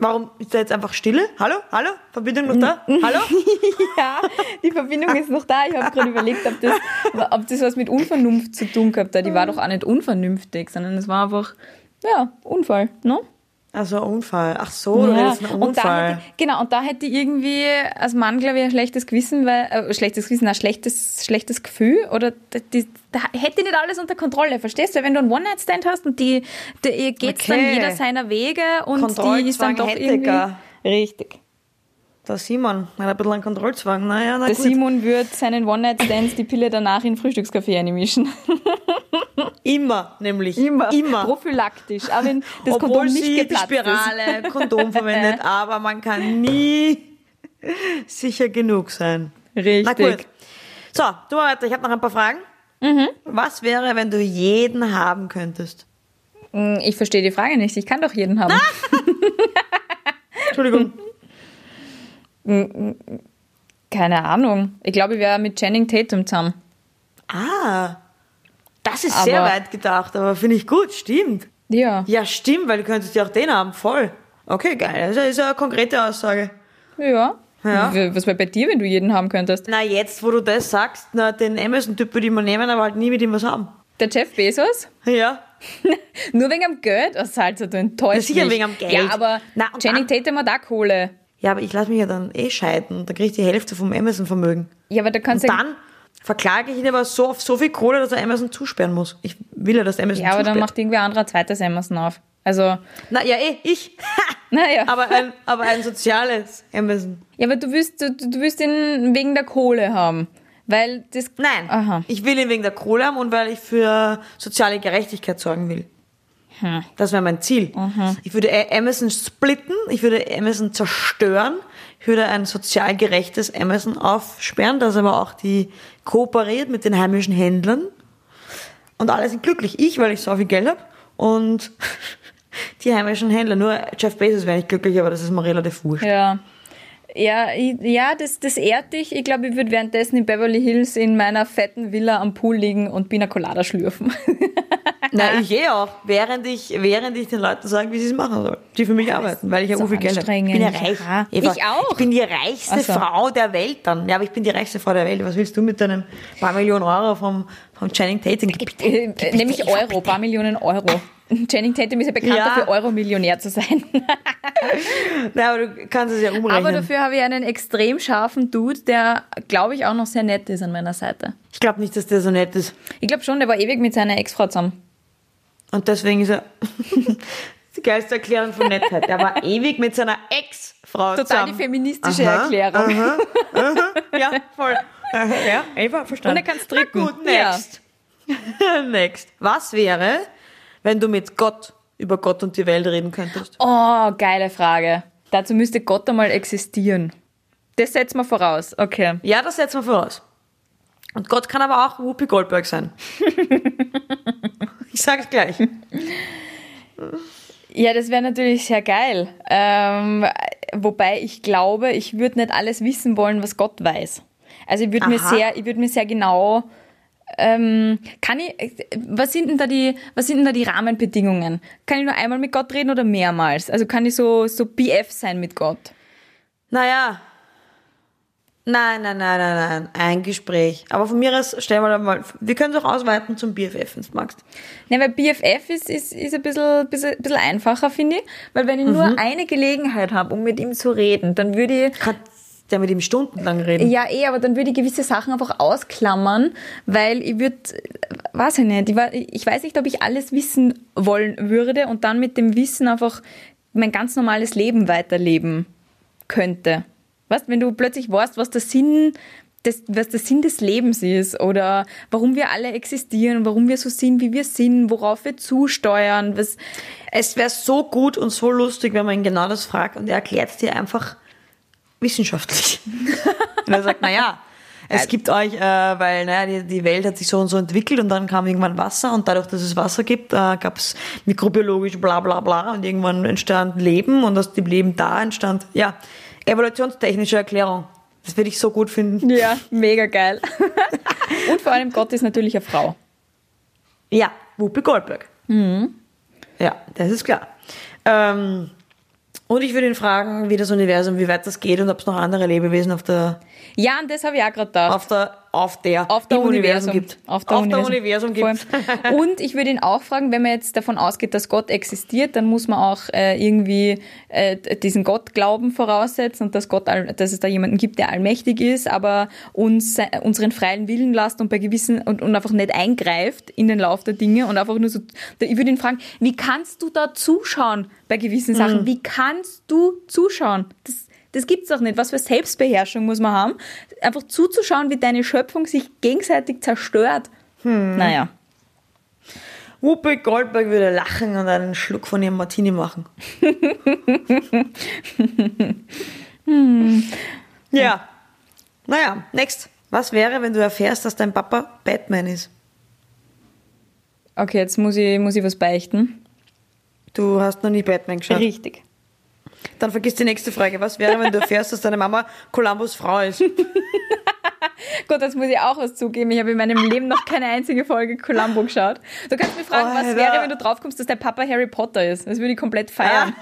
S3: Warum ist da jetzt einfach Stille? Hallo? Hallo? Verbindung noch da? [LAUGHS] Hallo?
S2: ja, die Verbindung ist noch da. Ich habe gerade überlegt, ob das, ob das was mit Unvernunft zu tun gehabt hat. Die war doch auch nicht unvernünftig, sondern es war einfach, ja, Unfall, ne?
S3: Also ein Unfall. Ach so, du
S2: Ja,
S3: einem
S2: und da hätte, genau, und da hätte ich irgendwie als Mann, glaube ich, ein schlechtes Gewissen, weil, äh, schlechtes Gewissen, ein schlechtes, schlechtes Gefühl oder da, die, da hätte ich nicht alles unter Kontrolle, verstehst du? Wenn du einen One-Night-Stand hast und die, die ihr geht's dann
S3: Okay.
S2: jeder seiner Wege und die ist dann doch irgendwie... Richtig.
S3: Der Simon hat ein bisschen einen Kontrollzwang. Naja, na
S2: Der
S3: gut.
S2: Simon wird seinen One-Night-Stands die Pille danach in Frühstückskaffee einmischen. [LAUGHS]
S3: Immer, nämlich.
S2: Immer.
S3: Immer.
S2: Prophylaktisch. Aber wenn das
S3: Obwohl
S2: Kondom nicht
S3: sie die Spirale, Kondom verwendet, [LAUGHS] aber man kann nie sicher genug sein.
S2: ist. Richtig.
S3: Na gut. So, du weiter. Ich habe noch ein paar Fragen.
S2: Mhm.
S3: Was wäre, wenn du jeden haben könntest?
S2: Hm, Ich verstehe die Frage nicht. Ich kann doch jeden haben. [LAUGHS]
S3: Entschuldigung.
S2: Keine Ahnung. Ich glaube, ich wäre mit Channing Tatum zusammen.
S3: ah, das ist sehr
S2: Aber-
S3: weit gedacht, aber finde ich gut. Stimmt.
S2: Ja.
S3: Ja, stimmt, weil du könntest ja auch den haben. Voll. Okay, geil. Das ist ja eine konkrete Aussage.
S2: Ja.
S3: Ja.
S2: Was wäre bei dir, wenn du jeden haben könntest?
S3: Na, jetzt, wo du das sagst, na, den Amazon-Typ würde ich mal nehmen, aber halt nie mit ihm was haben.
S2: Der Jeff Bezos?
S3: Ja. [LAUGHS]
S2: Nur wegen am Geld? Halt so, du enttäuscht
S3: sicher
S2: mich.
S3: wegen am Geld.
S2: Ja, aber
S3: Na,
S2: Channing Tatum hat auch Kohle.
S3: Ja, aber ich lasse mich ja dann eh scheiden. Da kriege ich die Hälfte vom Amazon-Vermögen.
S2: Ja, aber da kannst
S3: Und
S2: du...
S3: dann verklage ich ihn aber so auf so viel Kohle, dass er Amazon zusperren muss. Ich will ja, dass Amazon
S2: Ja, aber dann
S3: zusperrt.
S2: macht irgendwer anderer zweites Amazon auf. Also,
S3: Na ja, eh, ich. [LAUGHS]
S2: naja.
S3: aber, ein, aber ein soziales Amazon.
S2: ja, aber du willst, du, du willst ihn wegen der Kohle haben. Weil das...
S3: Nein,
S2: Aha.
S3: ich will ihn wegen der Kohle haben und weil ich für soziale Gerechtigkeit sorgen will. Das wäre mein Ziel. Ich würde Amazon splitten, ich würde Amazon zerstören, ich würde ein sozial gerechtes Amazon aufsperren, das aber auch die kooperiert mit den heimischen Händlern. Und alle sind glücklich. Ich, weil ich so viel Geld habe und [LAUGHS] die heimischen Händler. Nur Jeff Bezos wäre nicht glücklich, aber das ist mir relativ wurscht.
S2: Ja. Ja, ja das, das ehrt dich. Ich glaube, ich würde währenddessen in Beverly Hills in meiner fetten Villa am Pool liegen und Pina Colada schlürfen. [LAUGHS]
S3: Na, ich eh auch, während ich, während ich den Leuten sage, wie sie es machen sollen. Die für mich arbeiten, weil ich ja
S2: so
S3: viel Geld habe. Ich bin ja reich.
S2: Ja.
S3: Eva,
S2: Ich auch.
S3: Ich bin die reichste
S2: so.
S3: Frau der Welt dann. Ja, aber ich bin die reichste Frau der Welt. Was willst du mit deinem paar Millionen Euro vom, vom Channing Tatum?
S2: Äh, Nämlich Euro, paar Millionen Euro. [LAUGHS] Channing Tatum ist ja bekannt
S3: Ja.
S2: dafür, Euro-Millionär zu sein. [LAUGHS]
S3: Na, aber du kannst es ja umrechnen.
S2: Aber dafür habe ich einen extrem scharfen Dude, der, glaube ich, auch noch sehr nett ist an meiner Seite.
S3: ich glaube nicht, dass der so nett ist.
S2: Ich glaube schon, der war ewig mit seiner Ex-Frau zusammen.
S3: Und deswegen ist er [LAUGHS] die geilste Erklärung von Nettheit. Er war ewig mit seiner Ex-Frau
S2: Total
S3: zusammen.
S2: die feministische
S3: Aha,
S2: Erklärung.
S3: Ja, voll. Aha, ja, Eva, verstanden.
S2: Und er kann's drücken.
S3: Na gut, next. [LAUGHS] next. Was wäre, wenn du mit Gott über Gott und die Welt reden könntest?
S2: Oh, geile Frage. Dazu müsste Gott einmal existieren. Das setzen wir voraus. Okay.
S3: Ja, das setzen wir voraus. Und Gott kann aber auch Whoopi Goldberg sein. [LAUGHS] ich sag's gleich.
S2: Ja, das wäre natürlich sehr geil. Ähm, wobei ich glaube, ich würde nicht alles wissen wollen, was Gott weiß. Also ich würde mir sehr, ich würde mir sehr genau, ähm, kann ich, was sind denn da die, was sind denn da die Rahmenbedingungen? Kann ich nur einmal mit Gott reden oder mehrmals? Also kann ich so, so BF sein mit Gott?
S3: Naja. Nein, nein, nein, nein, nein. Ein Gespräch. Aber von mir aus stellen wir da mal, wir können es auch ausweiten zum BFF, wenn du magst.
S2: Ne, weil BFF ist, ist, ist ein bisschen, bisschen, bisschen einfacher, finde ich. Weil wenn ich nur eine Gelegenheit habe, um mit ihm zu reden, dann würde ich,
S3: Kann der mit ihm stundenlang reden?
S2: ja eh, aber dann würde ich gewisse Sachen einfach ausklammern, weil ich würde, weiß ich nicht, ich weiß nicht, ob ich alles wissen wollen würde und dann mit dem Wissen einfach mein ganz normales Leben weiterleben könnte. Weißt, wenn du plötzlich weißt, was der Sinn das, was der Sinn des Lebens ist oder warum wir alle existieren, warum wir so sind, wie wir sind, worauf wir zusteuern. Was
S3: Es wäre so gut und so lustig, wenn man ihn genau das fragt und er erklärt es dir einfach wissenschaftlich. [LAUGHS] und er sagt, naja, es gibt euch, äh, weil naja, die, die Welt hat sich so und so entwickelt und dann kam irgendwann Wasser und dadurch, dass es Wasser gibt, äh, gab es mikrobiologisch bla bla bla und irgendwann entstand Leben und aus dem Leben da entstand, ja, evolutionstechnische Erklärung. Das würde ich so gut finden.
S2: ja, mega geil. [LAUGHS] Und vor allem Gott ist natürlich eine Frau.
S3: Ja, Whoopi Goldberg. Ja, das ist klar. Ähm, und ich würde ihn fragen, wie das Universum, wie weit das geht und ob es noch andere Lebewesen auf der,
S2: Ja, und das habe ich auch gerade gedacht.
S3: auf der, auf der,
S2: auf der
S3: im
S2: Universum,
S3: gibt.
S2: Auf der Universum,
S3: Universum gibt. [LAUGHS]
S2: Und ich würde ihn auch fragen, wenn man jetzt davon ausgeht, dass Gott existiert, dann muss man auch äh, irgendwie äh, diesen Gottglauben voraussetzen und dass Gott, all, dass es da jemanden gibt, der allmächtig ist, aber uns se- unseren freien Willen lässt und bei gewissen und, und einfach nicht eingreift in den Lauf der Dinge und einfach nur so. Ich würde ihn fragen, wie kannst du da zuschauen bei gewissen
S3: Mhm.
S2: Sachen? Wie kannst du zuschauen? Das, das gibt's doch nicht. Was für Selbstbeherrschung muss man haben? Einfach zuzuschauen, wie deine Schöpfung sich gegenseitig zerstört.
S3: Hm.
S2: Naja.
S3: Whoopi Goldberg würde lachen und einen Schluck von ihrem Martini machen. Ja. Naja, next. Was wäre, wenn du erfährst, dass dein Papa Batman ist?
S2: Okay, jetzt muss ich, muss ich was beichten.
S3: Du hast noch nie Batman geschaut.
S2: Richtig.
S3: Dann vergiss die nächste Frage. Was wäre, wenn du erfährst, dass deine Mama Columbus Frau ist? [LAUGHS]
S2: Gut, jetzt muss ich auch was zugeben. Ich habe in meinem Leben noch keine einzige Folge Columbo geschaut. Du kannst mich fragen, was
S3: Alter.
S2: wäre, wenn du draufkommst, dass der Papa Harry Potter ist. Das würde ich komplett feiern.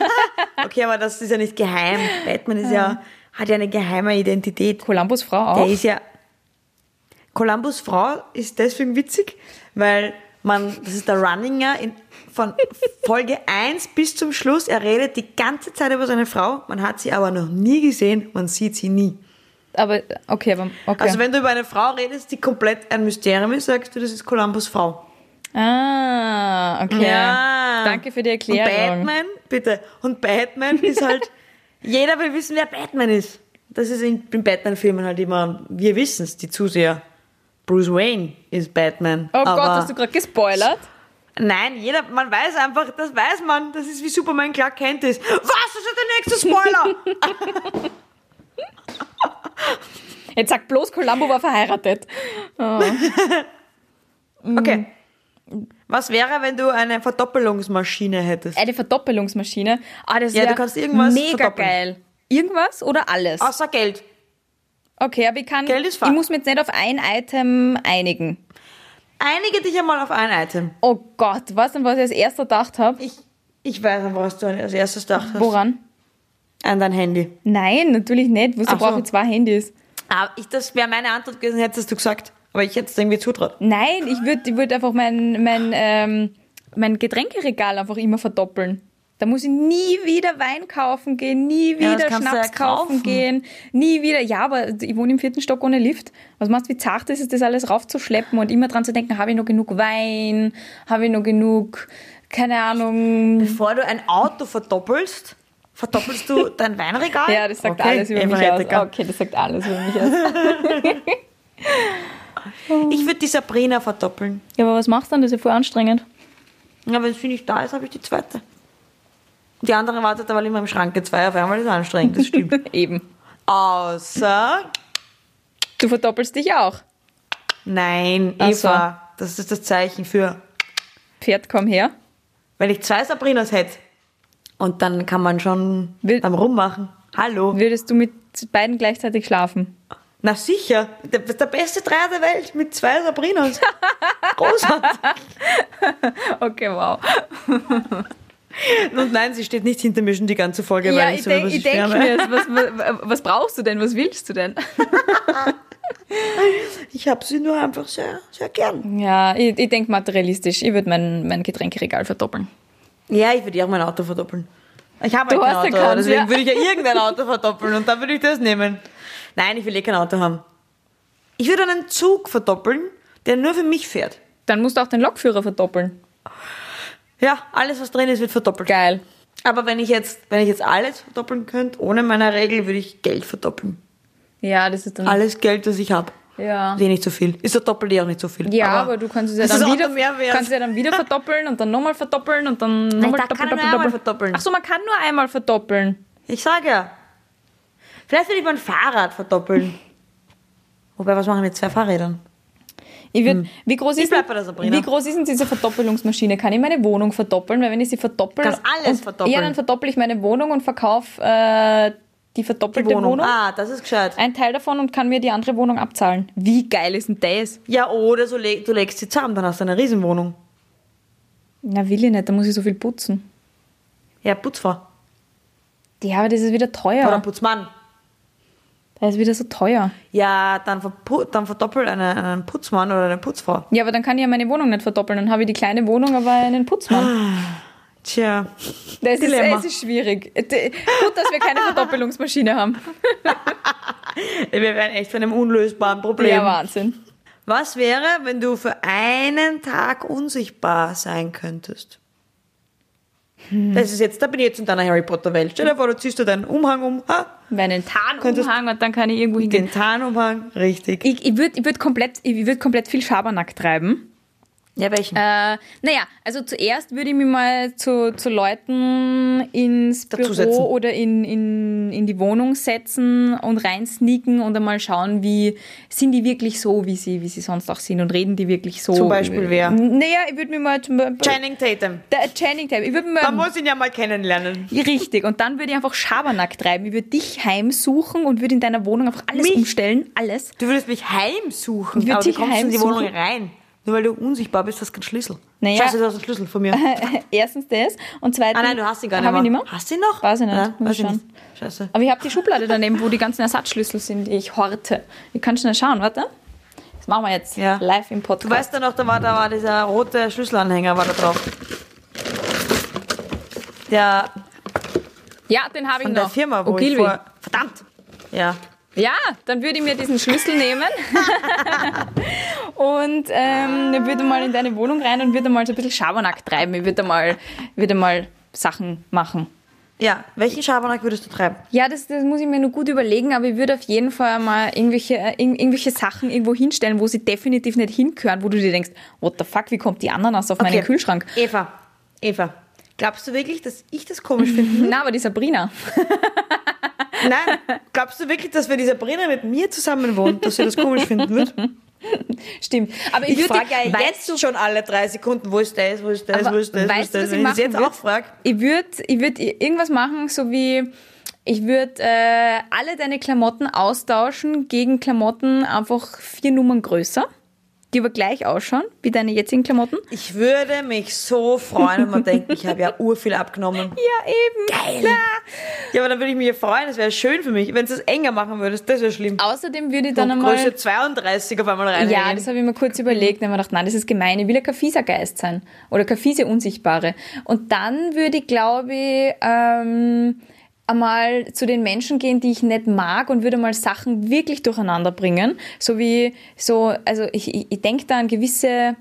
S3: Okay, aber das ist ja nicht geheim. Batman ist ja, hat ja eine geheime Identität.
S2: Columbus Frau
S3: Der
S2: auch.
S3: ist ja. Columbus Frau ist deswegen witzig, weil man, das ist der Runninger in, von Folge 1 bis zum Schluss. Er redet die ganze Zeit über seine Frau. Man hat sie aber noch nie gesehen. Man sieht sie nie.
S2: Aber, okay, aber, okay.
S3: Also wenn du über eine Frau redest, die komplett ein Mysterium ist, sagst du, das ist Columbus Frau.
S2: ah, okay.
S3: Ja.
S2: Danke für die
S3: Und
S2: Erklärung.
S3: Batman, bitte. Und Batman ist halt, [LAUGHS] jeder will wissen, wer Batman ist. Das ist in, in Batman-Filmen halt immer, wir wissen es, die Zuseher. Bruce Wayne ist Batman.
S2: Oh Gott, hast du gerade gespoilert?
S3: Nein, jeder, man weiß einfach, das weiß man, das ist wie Superman Clark Kent ist. Was, das ist der nächste Spoiler? [LAUGHS]
S2: Jetzt sag bloß, Columbo war verheiratet. [LAUGHS]
S3: Okay. Was wäre, wenn du eine Verdoppelungsmaschine hättest?
S2: Eine Verdoppelungsmaschine. Ah, das
S3: Ja, du kannst irgendwas
S2: mega
S3: verdoppeln.
S2: geil. Irgendwas oder alles?
S3: Außer Geld.
S2: Okay, aber ich kann,
S3: Geld ist
S2: ich
S3: Fakt.
S2: muss mich jetzt nicht auf ein Item einigen.
S3: Einige dich einmal auf ein Item.
S2: Oh Gott, weißt du, was ich als erster gedacht habe?
S3: Ich, ich weiß nicht, was du als erstes dachtest.
S2: Woran?
S3: An dein Handy.
S2: Nein, natürlich nicht. Wozu
S3: Ach so.
S2: brauche ich zwei Handys?
S3: Aber ich, das wäre meine Antwort gewesen, hättest du gesagt. Aber ich hätte es irgendwie zutraut.
S2: Nein, ich würde ich würd einfach mein, mein, ähm, mein Getränkeregal einfach immer verdoppeln. Da muss ich nie wieder Wein kaufen gehen, nie
S3: Ja,
S2: wieder
S3: du
S2: Schnaps
S3: ja
S2: kaufen gehen, nie wieder. Ja, aber ich wohne im vierten Stock ohne Lift. Was machst du, wie zart ist es, das alles raufzuschleppen und immer dran zu denken, habe ich noch genug Wein, habe ich noch genug, keine Ahnung.
S3: Bevor du ein Auto verdoppelst, verdoppelst du dein Weinregal?
S2: Ja, das sagt
S3: Okay,
S2: alles über mich aus. Okay, das sagt alles über mich aus. [LAUGHS]
S3: Ich würde die Sabrina verdoppeln.
S2: Ja, aber was machst du dann? Das ist ja voll anstrengend.
S3: Ja, wenn sie nicht da ist, habe ich die zweite. Die andere wartet aber immer im Schrank. Zwei auf einmal ist anstrengend, das stimmt. [LAUGHS]
S2: Eben.
S3: Außer,
S2: Du verdoppelst dich auch.
S3: nein, Eva, das ist das Zeichen für,
S2: Pferd, komm her.
S3: wenn ich zwei Sabrinas hätte. Und dann kann man schon
S2: Will-
S3: beim Rummachen. Hallo.
S2: Würdest du mit beiden gleichzeitig schlafen?
S3: Na sicher, der, der beste Dreier der Welt mit zwei Sabrinas. [LAUGHS] Großartig.
S2: Okay, wow. [LAUGHS]
S3: Und nein, sie steht nicht hinter mir schon die ganze Folge,
S2: Ja,
S3: weil ich
S2: ich
S3: so
S2: denke
S3: über
S2: ich denk mir, [LAUGHS] was, was, was brauchst du denn? Was willst du denn? [LAUGHS]
S3: Ich habe sie nur einfach sehr, sehr gern.
S2: Ja, ich, ich denke materialistisch. Ich würde mein, mein Getränkeregal verdoppeln.
S3: Ja, ich würde auch mein Auto verdoppeln. Ich habe halt kein Auto,
S2: keins,
S3: deswegen
S2: ja.
S3: würde ich ja irgendein Auto verdoppeln und dann würde ich das nehmen. Nein, ich will eh kein Auto haben. Ich würde einen Zug verdoppeln, der nur für mich fährt.
S2: Dann musst du auch den Lokführer verdoppeln.
S3: Ja, alles was drin ist, wird verdoppelt.
S2: Geil.
S3: Aber wenn ich jetzt, wenn ich jetzt alles verdoppeln könnte, ohne meine Regel, würde ich Geld verdoppeln.
S2: Ja, das ist dann.
S3: Alles Geld, das ich habe.
S2: Ja.
S3: Eh nicht so viel. Ist der Doppelte auch nicht so viel.
S2: Ja, aber, du kannst es ja
S3: ist
S2: dann wieder, kannst es ja dann wieder [LAUGHS] verdoppeln und dann nochmal verdoppeln und dann nochmal doppeln,
S3: einmal
S2: doppeln.
S3: verdoppeln.
S2: Ach so, man kann nur einmal verdoppeln.
S3: Ich sage ja. Vielleicht will ich mein Fahrrad verdoppeln. [LAUGHS] Wobei, was machen wir mit zwei Fahrrädern?
S2: Ich würd, wie, groß
S3: Hm.
S2: Ist wie groß ist denn diese Verdoppelungsmaschine? Kann ich meine Wohnung verdoppeln? Weil wenn ich sie verdoppel...
S3: Kannst alles
S2: und,
S3: verdoppeln.
S2: Ja, dann verdoppel ich meine Wohnung und verkaufe äh, die verdoppelte
S3: Die
S2: Wohnung.
S3: Wohnung. Ah, das ist gescheit.
S2: Ein Teil davon und kann mir die andere Wohnung abzahlen. Wie geil ist denn das?
S3: Ja, oder so leg, du legst sie zusammen, dann hast du eine Riesenwohnung.
S2: Na, will ich nicht, da muss ich so viel putzen.
S3: Ja, Putzfrau.
S2: Ja, aber das ist wieder teuer.
S3: Oder Putzmann.
S2: Das ist wieder so teuer.
S3: Ja, dann, dann verdoppelt eine, einen Putzmann oder eine Putzfrau.
S2: Ja, aber dann kann ich ja meine Wohnung nicht verdoppeln. Dann habe ich die kleine Wohnung, aber einen Putzmann. [SIGHS]
S3: Tja.
S2: Das ist, es ist schwierig. Gut, dass wir keine Verdoppelungsmaschine haben. [LAUGHS]
S3: Wir wären echt von einem unlösbaren Problem.
S2: Ja, Wahnsinn.
S3: Was wäre, wenn du für einen Tag unsichtbar sein könntest?
S2: Hm.
S3: Das ist jetzt, da bin ich jetzt in deiner Harry Potter Welt. Stell dir vor, du ziehst dir deinen Umhang um, ha,
S2: Meinen Tarnumhang und dann kann ich irgendwo hingehen.
S3: den Tarnumhang, richtig.
S2: Ich, ich würde ich würd komplett, ich würd komplett viel Schabernack treiben.
S3: Ja, welchen?
S2: Äh, naja, also zuerst würde ich mich mal zu, zu Leuten ins Büro oder in, in, in die Wohnung setzen und reinsneaken und einmal schauen, wie sind die wirklich so, wie sie, wie sie sonst auch sind und reden die wirklich so.
S3: Zum Beispiel wer?
S2: Naja, ich würde mir mal zum Beispiel.
S3: Channing Tatum.
S2: Der Channing Tatum. Ich würde mir
S3: Man muss ihn ja mal kennenlernen.
S2: Richtig, und dann würde ich einfach Schabernack treiben. Ich würde dich heimsuchen und würde in deiner Wohnung einfach alles
S3: Mich?
S2: umstellen. Alles.
S3: Du würdest mich heimsuchen,
S2: Ich würd
S3: aber du
S2: dich
S3: kommst in die
S2: heimsuchen.
S3: Wohnung rein. Nur weil du unsichtbar bist, hast du keinen Schlüssel.
S2: Naja.
S3: Scheiße, du hast einen Schlüssel von mir. [LAUGHS]
S2: Erstens das. Und zweitens.
S3: Ah nein, du hast ihn gar nicht
S2: Hab
S3: mehr.
S2: ich nicht mehr?
S3: Hast du ihn noch?
S2: Weiß ich nicht. Muss
S3: weiß
S2: ich
S3: ich nicht. Scheiße.
S2: Aber ich habe die Schublade daneben, wo die ganzen Ersatzschlüssel sind, die ich horte. Ich kann schnell schauen, warte. Das machen wir jetzt
S3: Ja.
S2: live im
S3: Du
S2: Podcast.
S3: weißt ja noch, da war, da war dieser rote Schlüsselanhänger war da drauf. Der
S2: ja, den habe ich
S3: von
S2: noch.
S3: der Firma, wo
S2: Ogilvy.
S3: ich vor... Verdammt! Ja.
S2: Ja, dann würde ich mir diesen Schlüssel nehmen [LAUGHS] und ähm, würde mal in deine Wohnung rein und würde mal so ein bisschen Schabernack treiben. Ich würde mal, würde mal Sachen machen.
S3: Ja, welchen Schabernack würdest du treiben?
S2: Ja, das, das muss ich mir nur gut überlegen, aber ich würde auf jeden Fall mal irgendwelche, äh, irg- irgendwelche Sachen irgendwo hinstellen, wo sie definitiv nicht hingehören, wo du dir denkst, what the fuck, wie kommt die Ananas auf meinen Kühlschrank?
S3: Eva, Eva, glaubst du wirklich, dass ich das komisch finde? [LAUGHS]
S2: Na, aber die Sabrina. [LAUGHS]
S3: Nein, glaubst du wirklich, dass wenn die Sabrina mit mir zusammen wohnt, dass sie das komisch finden wird? [LAUGHS]
S2: Stimmt. Aber ich,
S3: Ich
S2: würde,
S3: frage ja jetzt schon alle drei Sekunden, wo ist das, wo ist das, wo ist das, wo
S2: weißt
S3: ist
S2: du,
S3: das. Wenn
S2: ich
S3: das jetzt
S2: würd?
S3: auch frage.
S2: Ich würde ich würd irgendwas machen, so wie ich würde äh, alle deine Klamotten austauschen gegen Klamotten einfach vier Nummern größer, die aber gleich ausschauen wie deine jetzigen Klamotten.
S3: Ich würde mich so freuen, wenn man denkt, ich habe ja [LAUGHS] urviel abgenommen.
S2: Ja, eben.
S3: Geil. Ja, aber dann würde ich mich ja freuen, das wäre schön für mich. Wenn du es enger machen würdest, das wäre schlimm.
S2: Außerdem würde ich dann
S3: Dann
S2: einmal...
S3: Größe 32 auf einmal rein.
S2: Ja, das habe ich mir kurz überlegt. Dann habe ich mir gedacht, nein, das ist gemein. Ich will ein Kafisa Geist sein. Oder Kafise Unsichtbare. Und dann würde ich, glaube ich, ähm, einmal zu den Menschen gehen, die ich nicht mag und würde mal Sachen wirklich durcheinander bringen. So wie, so, also ich, ich, ich denke da an gewisse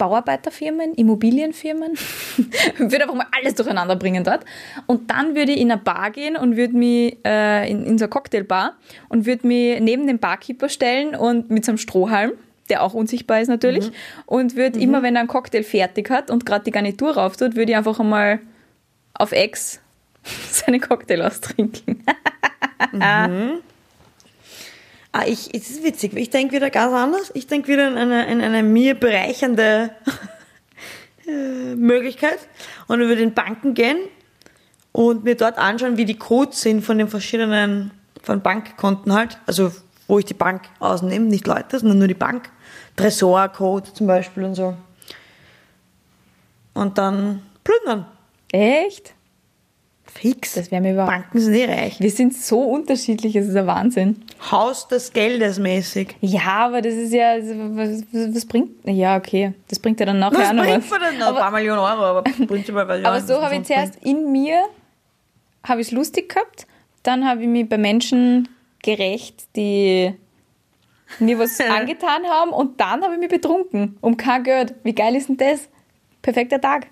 S2: Bauarbeiterfirmen, Immobilienfirmen, [LAUGHS] würde einfach mal alles durcheinander bringen dort. Und dann würde ich in eine Bar gehen und würde mich äh, in, in so eine Cocktailbar und würde mich neben den Barkeeper stellen und mit so einem Strohhalm, der auch unsichtbar ist natürlich, und würde immer, wenn er einen Cocktail fertig hat und gerade die Garnitur rauf tut, würde ich einfach einmal auf Ex [LAUGHS] seinen Cocktail austrinken.
S3: Ah, ich, es ist witzig. Ich denke wieder ganz anders. Ich denke wieder in eine, in eine mir bereichernde [LAUGHS] äh, Möglichkeit und über den Banken gehen und mir dort anschauen, wie die Codes sind von den verschiedenen, von Bankkonten halt. Also, wo ich die Bank ausnehme, nicht Leute, sondern nur die Bank. Tresorcode zum Beispiel und so. Und dann plündern.
S2: Echt?
S3: Fix.
S2: Das wäre mir überhaupt.
S3: Banken sind eh reich.
S2: Wir sind so unterschiedlich, es ist ein Wahnsinn.
S3: Haus des Geldes mäßig.
S2: Ja, aber das ist ja, was, was, was bringt, ja, okay, das bringt ja dann nachher
S3: Was
S2: auch noch
S3: bringt
S2: was.
S3: man denn? noch? Ein paar Millionen Euro, aber [LAUGHS] prinzipiell weiß ich
S2: Aber so
S3: was
S2: habe ich zuerst in mir, habe ich es lustig gehabt, dann habe ich mich bei Menschen gerecht, die mir was [LAUGHS] angetan haben und dann habe ich mich betrunken, um kein Geld. Wie geil ist denn das? Perfekter Tag.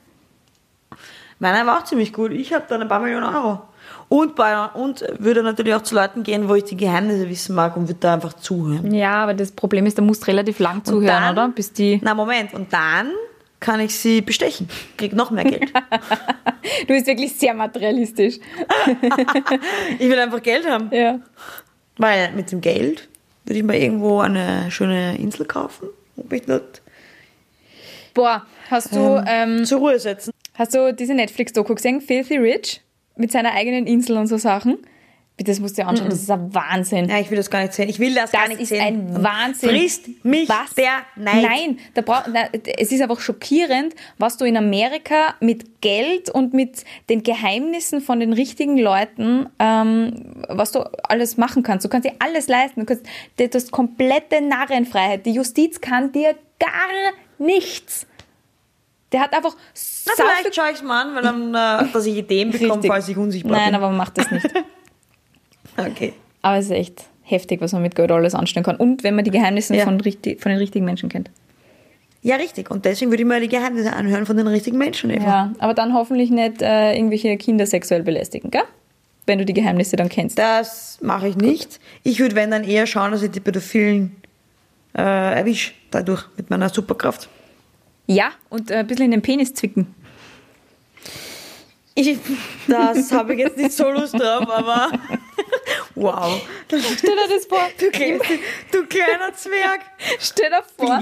S3: Meiner war auch ziemlich gut. Ich habe dann ein paar Millionen Euro. Und, bei, und würde natürlich auch zu Leuten gehen, wo ich die Geheimnisse wissen mag und würde da einfach zuhören.
S2: Ja, aber das Problem ist, da musst du relativ lang zuhören,
S3: dann-
S2: oder? Bis die.
S3: Na, Moment. Und dann kann ich sie bestechen. Krieg noch mehr Geld. [LAUGHS]
S2: Du bist wirklich sehr materialistisch. [LAUGHS]
S3: ich will einfach Geld haben.
S2: Ja.
S3: Weil mit dem Geld würde ich mir irgendwo eine schöne Insel kaufen und mich dort
S2: Boah, hast du, ähm,
S3: zur Ruhe setzen.
S2: Hast du diese Netflix-Doku gesehen? Filthy Rich? Mit seiner eigenen Insel und so Sachen? Das musst du dir anschauen, das ist ein Wahnsinn.
S3: Ja, ich will das gar nicht sehen. Ich will das, gar
S2: Das
S3: nicht
S2: ist
S3: sehen.
S2: ein Wahnsinn.
S3: Frisst mich
S2: was?
S3: der Neid.
S2: Nein, da brauch, na, es ist einfach schockierend, was du in Amerika mit Geld und mit den Geheimnissen von den richtigen Leuten, ähm, was du alles machen kannst. Du kannst dir alles leisten. Du, kannst, du hast komplette Narrenfreiheit. Die Justiz kann dir gar nichts. Der hat einfach
S3: Na, vielleicht schaue ich es mal an, weil dann, äh, dass ich Ideen bekomme,
S2: Richtig.
S3: falls ich unsichtbar
S2: Nein,
S3: bin.
S2: aber man macht das nicht. [LAUGHS]
S3: Okay.
S2: Aber es ist echt heftig, was man mit Geld alles anstellen kann. Und wenn man die Geheimnisse
S3: Ja.
S2: von, richtig, von den richtigen Menschen kennt.
S3: Ja, richtig. Und deswegen würde ich mir die Geheimnisse anhören von den richtigen Menschen. Eva.
S2: Ja, aber dann hoffentlich nicht äh, irgendwelche Kinder sexuell belästigen, gell? Wenn du die Geheimnisse dann kennst.
S3: Das mache ich nicht. Ich würde, wenn dann eher schauen, dass ich die Pädophilen äh, erwische, dadurch mit meiner Superkraft.
S2: Ja, und äh, ein bisschen in den Penis zwicken.
S3: Ich, das habe ich jetzt nicht so Lust drauf, aber [LAUGHS] wow.
S2: Stell dir das vor.
S3: Du, kleiner, du kleiner Zwerg.
S2: Stell dir vor.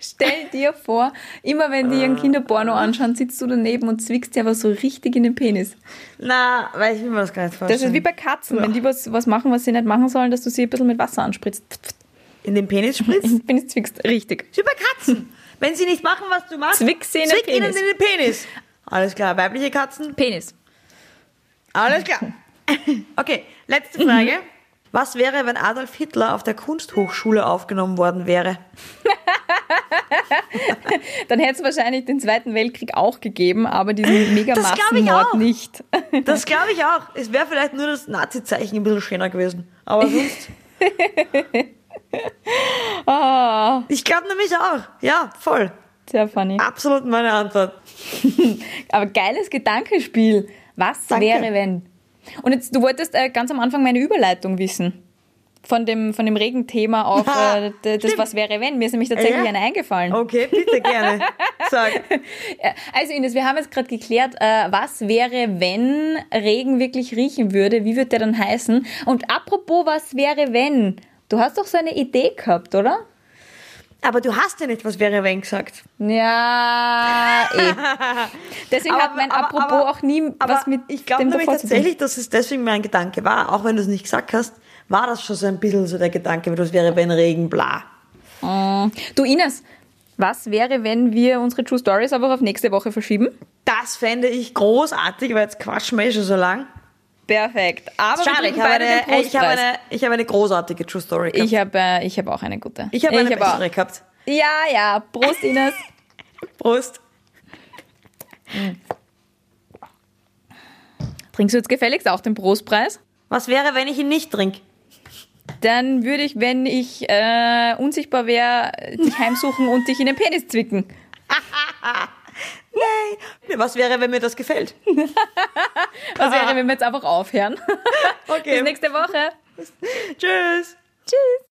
S2: Stell dir vor, immer wenn die ihren Kinderporno anschauen, sitzt du daneben und zwickst dir aber so richtig in den Penis.
S3: Na, weil ich will mir das gar nicht vorstellen.
S2: Das ist wie bei Katzen, wenn die was, was machen, was sie nicht machen sollen, dass du sie ein bisschen mit Wasser anspritzt.
S3: In den Penis spritzt?
S2: In den Penis zwickst. Richtig.
S3: Wie bei Katzen. Wenn sie nicht machen, was du machst,
S2: Zwick sie in
S3: zwick ihnen
S2: Penis.
S3: in den Penis. Alles klar, weibliche Katzen?
S2: Penis.
S3: Alles klar. [LAUGHS] Okay, letzte Frage. Was wäre, wenn Adolf Hitler auf der Kunsthochschule aufgenommen worden wäre? [LAUGHS]
S2: Dann hätte es wahrscheinlich den Zweiten Weltkrieg auch gegeben, aber diesen mega
S3: Das glaub ich
S2: Massenmord
S3: auch.
S2: nicht. [LAUGHS]
S3: Das glaube ich auch. Es wäre vielleicht nur das Nazi-Zeichen ein bisschen schöner gewesen. Aber sonst.
S2: Ah,
S3: Ich glaube nämlich auch. Ja, voll.
S2: Sehr funny.
S3: Absolut meine Antwort. [LAUGHS]
S2: Aber geiles Gedankenspiel. Was
S3: Danke.
S2: wäre, wenn? Und jetzt, du wolltest äh, ganz am Anfang meine Überleitung wissen. Von dem, von dem Regenthema auf [LAUGHS] äh, d- das
S3: Stimmt.
S2: Was wäre, wenn. Mir ist nämlich tatsächlich
S3: Ja.
S2: eine eingefallen.
S3: Okay, bitte gerne. [LAUGHS] Sag.
S2: Äh, Also Ines, wir haben jetzt gerade geklärt, äh, was wäre, wenn Regen wirklich riechen würde? Wie würde der dann heißen? Und apropos, was wäre, wenn? Du hast doch so eine Idee gehabt, oder?
S3: Aber du hast ja nicht, was wäre, wenn gesagt.
S2: Ja, eh. [LAUGHS] Deswegen hat mein Apropos auch nie
S3: aber
S2: was mit
S3: Ich glaube nämlich tatsächlich, dass es deswegen mein Gedanke war. Auch wenn du es nicht gesagt hast, war das schon so ein bisschen so der Gedanke, was wäre, wenn Regen, bla.
S2: Du Ines, was wäre, wenn wir unsere True Stories aber auf nächste Woche verschieben?
S3: Das fände ich großartig, weil jetzt quatschen wir eh schon so lang.
S2: Perfekt. Aber
S3: Schade, ich habe, eine,
S2: den
S3: ich, habe eine, ich habe eine großartige True Story gehabt.
S2: Ich habe äh, ich habe auch eine gute.
S3: Ich habe eine
S2: auch.
S3: bessere gehabt.
S2: Ja, ja. Prost, Ines. [LAUGHS]
S3: Prost.
S2: Trinkst du jetzt gefälligst auch den Prostpreis?
S3: Was wäre, wenn ich ihn nicht trinke?
S2: Dann würde ich, wenn ich äh, unsichtbar wäre, dich heimsuchen und dich in den Penis zwicken. [LAUGHS]
S3: Nein. Was wäre, wenn mir das gefällt? [LAUGHS]
S2: Was wäre, wenn wir jetzt einfach aufhören? [LAUGHS]
S3: Okay.
S2: Bis nächste Woche.
S3: Tschüss.
S2: Tschüss.